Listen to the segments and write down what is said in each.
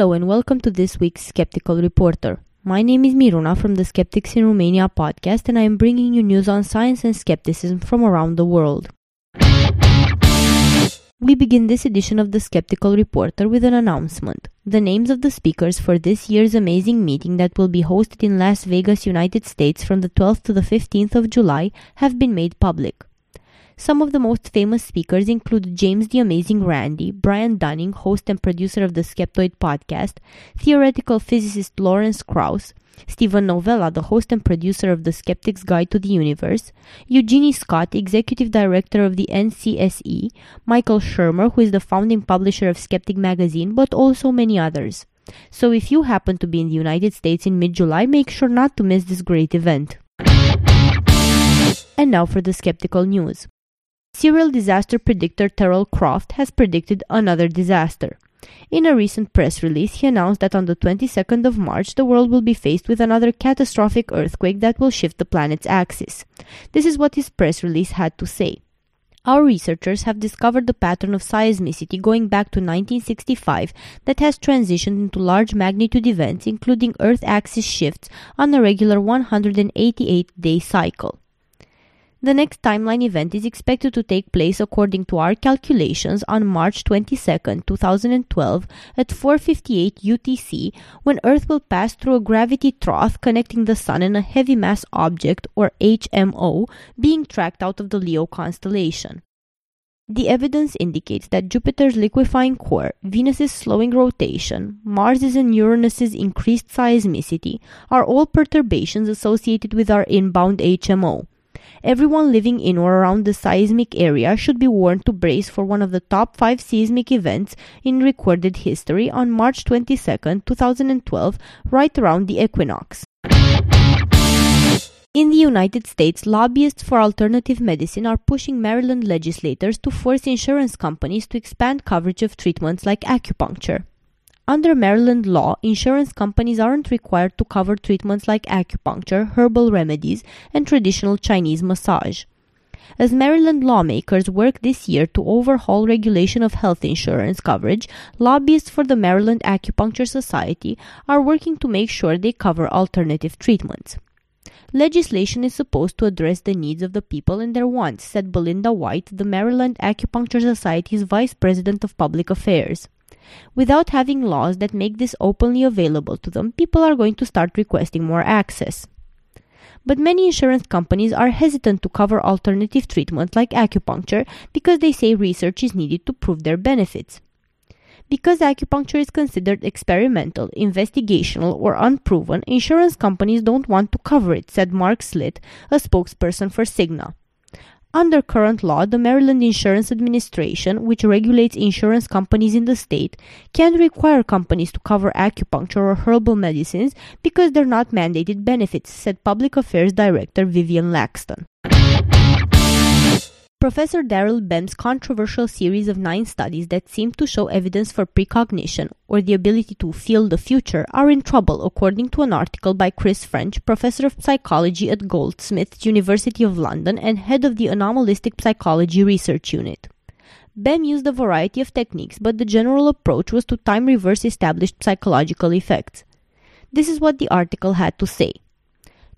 Hello and welcome to this week's Skeptical Reporter. My name is Miruna from the Skeptics in Romania podcast, and I am bringing you news on science and skepticism from around the world. We begin this edition of the Skeptical Reporter with an announcement. The names of the speakers for this year's amazing meeting that will be hosted in Las Vegas, United States from the 12th to the 15th of July have been made public. Some of the most famous speakers include James the Amazing Randi, Brian Dunning, host and producer of the Skeptoid podcast, theoretical physicist Lawrence Krauss, Steven Novella, the host and producer of The Skeptic's Guide to the Universe, Eugenie Scott, executive director of the NCSE, Michael Shermer, who is the founding publisher of Skeptic magazine, but also many others. So if you happen to be in the United States in mid July, make sure not to miss this great event. And now for the skeptical news. Serial disaster predictor Terral Croft has predicted another disaster. In a recent press release, he announced that on the 22nd of March, the world will be faced with another catastrophic earthquake that will shift the planet's axis. This is what his press release had to say. Our researchers have discovered the pattern of seismicity going back to 1965 that has transitioned into large magnitude events, including Earth axis shifts on a regular 188 day cycle. The next timeline event is expected to take place according to our calculations on March 22, 2012 at 4:58 UTC when Earth will pass through a gravity trough connecting the sun and a heavy mass object or HMO being tracked out of the Leo constellation. The evidence indicates that Jupiter's liquefying core, Venus's slowing rotation, Mars's and Uranus's increased seismicity are all perturbations associated with our inbound HMO. Everyone living in or around the seismic area should be warned to brace for one of the top 5 seismic events in recorded history on March 22, 2012, right around the equinox. In the United States, lobbyists for alternative medicine are pushing Maryland legislators to force insurance companies to expand coverage of treatments like acupuncture. Under Maryland law, insurance companies aren't required to cover treatments like acupuncture, herbal remedies, and traditional Chinese massage. As Maryland lawmakers work this year to overhaul regulation of health insurance coverage, lobbyists for the Maryland Acupuncture Society are working to make sure they cover alternative treatments. Legislation is supposed to address the needs of the people and their wants, said Belinda White, the Maryland Acupuncture Society's Vice President of Public Affairs. Without having laws that make this openly available to them, people are going to start requesting more access. But many insurance companies are hesitant to cover alternative treatments like acupuncture because they say research is needed to prove their benefits. Because acupuncture is considered experimental, investigational, or unproven, insurance companies don't want to cover it, said Mark Slitt, a spokesperson for Cigna. Under current law, the Maryland Insurance Administration, which regulates insurance companies in the state, can require companies to cover acupuncture or herbal medicines because they're not mandated benefits, said Public Affairs Director Vivian Laxton. Professor Daryl Bem's controversial series of nine studies that seem to show evidence for precognition, or the ability to feel the future, are in trouble, according to an article by Chris French, professor of psychology at Goldsmiths, University of London, and head of the Anomalistic Psychology Research Unit. Bem used a variety of techniques, but the general approach was to time reverse established psychological effects. This is what the article had to say.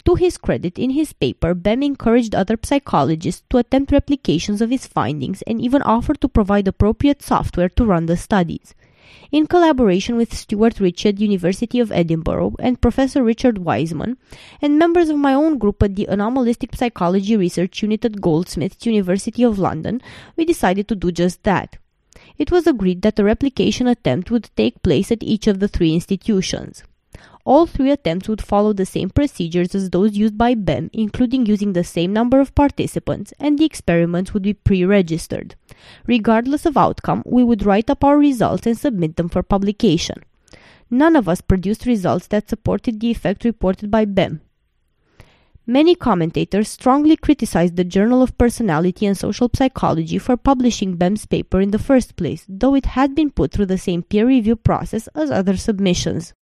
To his credit, in his paper, Bem encouraged other psychologists to attempt replications of his findings and even offered to provide appropriate software to run the studies. In collaboration with Stuart Ritchie, University of Edinburgh, and Professor Richard Wiseman, and members of my own group at the Anomalistic Psychology Research Unit at Goldsmiths, University of London, we decided to do just that. It was agreed that a replication attempt would take place at each of the three institutions. All three attempts would follow the same procedures as those used by Bem, including using the same number of participants, and the experiments would be pre registered. Regardless of outcome, we would write up our results and submit them for publication. None of us produced results that supported the effect reported by Bem. Many commentators strongly criticized the Journal of Personality and Social Psychology for publishing Bem's paper in the first place, though it had been put through the same peer review process as other submissions.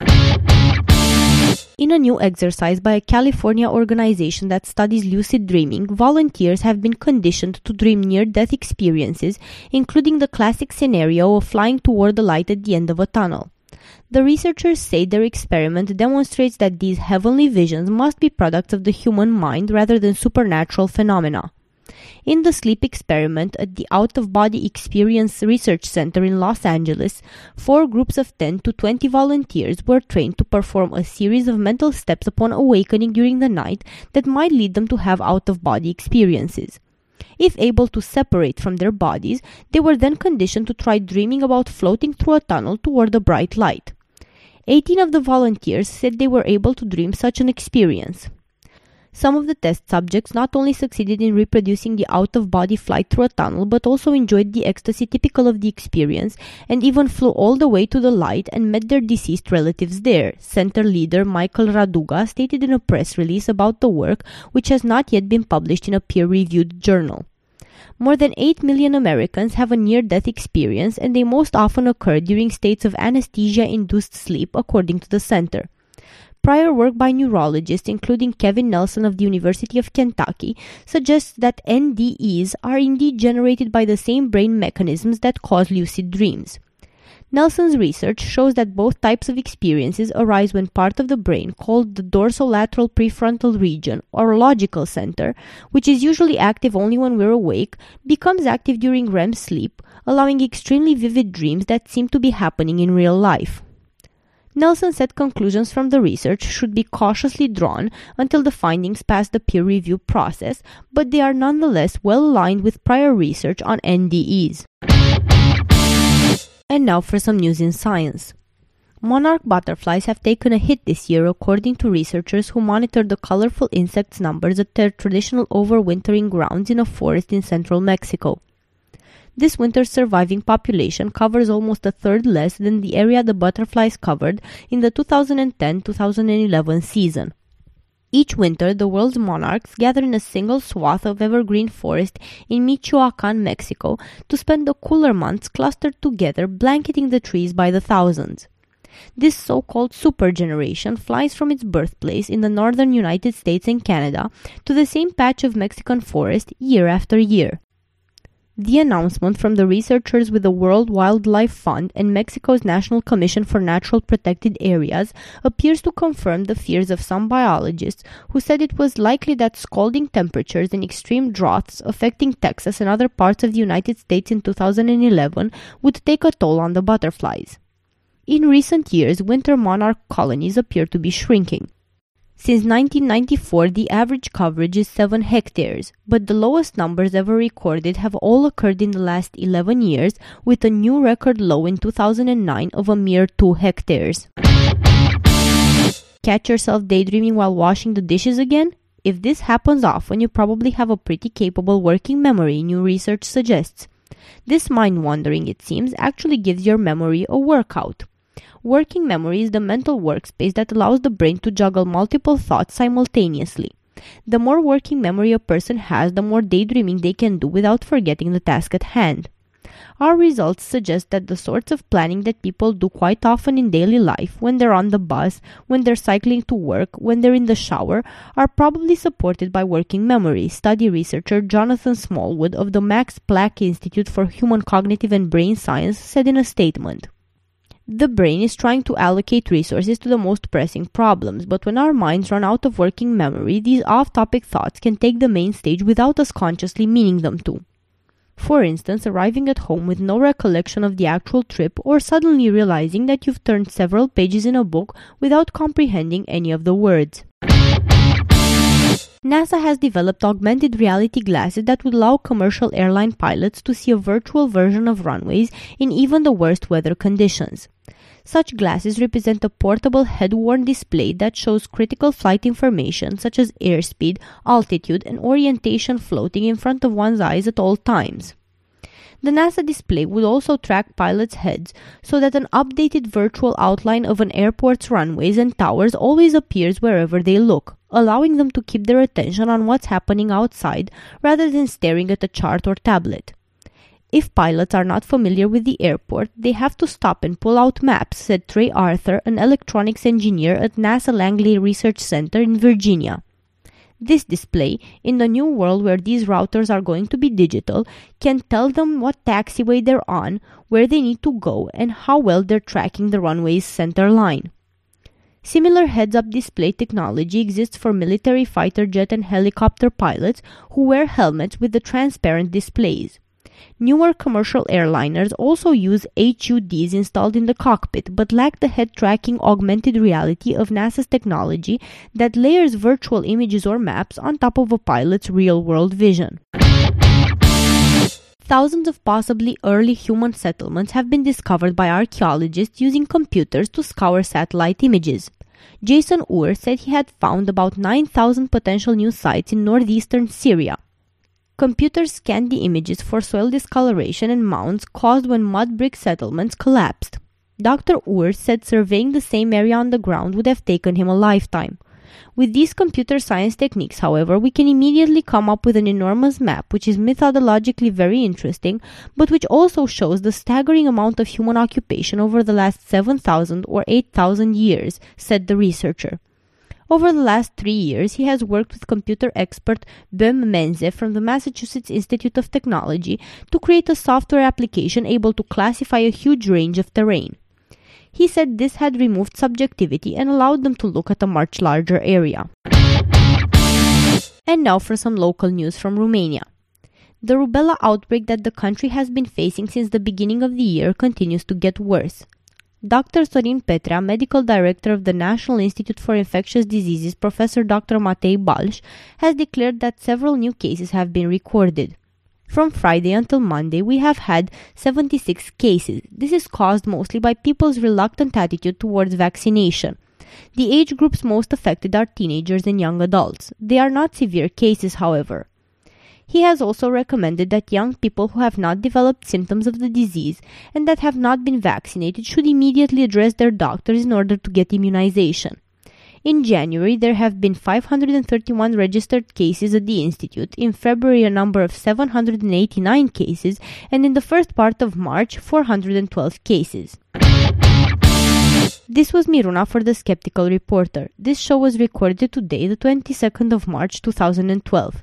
In a new exercise by a California organization that studies lucid dreaming, volunteers have been conditioned to dream near death experiences, including the classic scenario of flying toward the light at the end of a tunnel. The researchers say their experiment demonstrates that these heavenly visions must be products of the human mind rather than supernatural phenomena. In the sleep experiment at the Out of Body Experience Research Center in Los Angeles, four groups of 10 to 20 volunteers were trained to perform a series of mental steps upon awakening during the night that might lead them to have out of body experiences. If able to separate from their bodies, they were then conditioned to try dreaming about floating through a tunnel toward a bright light. 18 of the volunteers said they were able to dream such an experience. Some of the test subjects not only succeeded in reproducing the out of body flight through a tunnel, but also enjoyed the ecstasy typical of the experience and even flew all the way to the light and met their deceased relatives there, center leader Michael Raduga stated in a press release about the work, which has not yet been published in a peer reviewed journal. More than 8 million Americans have a near death experience, and they most often occur during states of anesthesia induced sleep, according to the center. Prior work by neurologists, including Kevin Nelson of the University of Kentucky, suggests that NDEs are indeed generated by the same brain mechanisms that cause lucid dreams. Nelson's research shows that both types of experiences arise when part of the brain, called the dorsolateral prefrontal region or logical center, which is usually active only when we're awake, becomes active during REM sleep, allowing extremely vivid dreams that seem to be happening in real life. Nelson said conclusions from the research should be cautiously drawn until the findings pass the peer review process, but they are nonetheless well aligned with prior research on NDEs. And now for some news in science. Monarch butterflies have taken a hit this year, according to researchers who monitored the colorful insects' numbers at their traditional overwintering grounds in a forest in central Mexico. This winter's surviving population covers almost a third less than the area the butterflies covered in the 2010 2011 season. Each winter, the world's monarchs gather in a single swath of evergreen forest in Michoacan, Mexico, to spend the cooler months clustered together, blanketing the trees by the thousands. This so called super generation flies from its birthplace in the northern United States and Canada to the same patch of Mexican forest year after year. The announcement from the researchers with the World Wildlife Fund and Mexico's National Commission for Natural Protected Areas appears to confirm the fears of some biologists who said it was likely that scalding temperatures and extreme droughts affecting Texas and other parts of the United States in 2011 would take a toll on the butterflies. In recent years, winter monarch colonies appear to be shrinking. Since 1994, the average coverage is 7 hectares, but the lowest numbers ever recorded have all occurred in the last 11 years, with a new record low in 2009 of a mere 2 hectares. Catch yourself daydreaming while washing the dishes again? If this happens often, you probably have a pretty capable working memory, new research suggests. This mind wandering, it seems, actually gives your memory a workout. Working memory is the mental workspace that allows the brain to juggle multiple thoughts simultaneously. The more working memory a person has, the more daydreaming they can do without forgetting the task at hand. Our results suggest that the sorts of planning that people do quite often in daily life, when they're on the bus, when they're cycling to work, when they're in the shower, are probably supported by working memory, study researcher Jonathan Smallwood of the Max Planck Institute for Human Cognitive and Brain Science said in a statement. The brain is trying to allocate resources to the most pressing problems, but when our minds run out of working memory, these off topic thoughts can take the main stage without us consciously meaning them to. For instance, arriving at home with no recollection of the actual trip, or suddenly realizing that you've turned several pages in a book without comprehending any of the words. NASA has developed augmented reality glasses that would allow commercial airline pilots to see a virtual version of runways in even the worst weather conditions. Such glasses represent a portable head-worn display that shows critical flight information such as airspeed, altitude, and orientation floating in front of one's eyes at all times. The NASA display would also track pilots' heads so that an updated virtual outline of an airport's runways and towers always appears wherever they look, allowing them to keep their attention on what's happening outside rather than staring at a chart or tablet. If pilots are not familiar with the airport, they have to stop and pull out maps, said Trey Arthur, an electronics engineer at NASA Langley Research Center in Virginia. This display, in the new world where these routers are going to be digital, can tell them what taxiway they're on, where they need to go, and how well they're tracking the runway's center line. Similar heads up display technology exists for military fighter jet and helicopter pilots who wear helmets with the transparent displays. Newer commercial airliners also use HUDs installed in the cockpit but lack the head tracking augmented reality of NASA's technology that layers virtual images or maps on top of a pilot's real world vision. Thousands of possibly early human settlements have been discovered by archaeologists using computers to scour satellite images. Jason Ur said he had found about 9,000 potential new sites in northeastern Syria. Computers scanned the images for soil discoloration and mounds caused when mud brick settlements collapsed. Dr. Ur said surveying the same area on the ground would have taken him a lifetime. With these computer science techniques, however, we can immediately come up with an enormous map which is methodologically very interesting, but which also shows the staggering amount of human occupation over the last 7,000 or 8,000 years, said the researcher. Over the last three years, he has worked with computer expert Bjoern Menze from the Massachusetts Institute of Technology to create a software application able to classify a huge range of terrain. He said this had removed subjectivity and allowed them to look at a much larger area. And now for some local news from Romania. The rubella outbreak that the country has been facing since the beginning of the year continues to get worse. Dr. Sorin Petra, medical director of the National Institute for Infectious Diseases, Professor Dr. Matei Balș, has declared that several new cases have been recorded. From Friday until Monday, we have had 76 cases. This is caused mostly by people's reluctant attitude towards vaccination. The age groups most affected are teenagers and young adults. They are not severe cases, however. He has also recommended that young people who have not developed symptoms of the disease and that have not been vaccinated should immediately address their doctors in order to get immunization. In January, there have been 531 registered cases at the Institute, in February, a number of 789 cases, and in the first part of March, 412 cases. This was Miruna for the Skeptical Reporter. This show was recorded today, the 22nd of March 2012.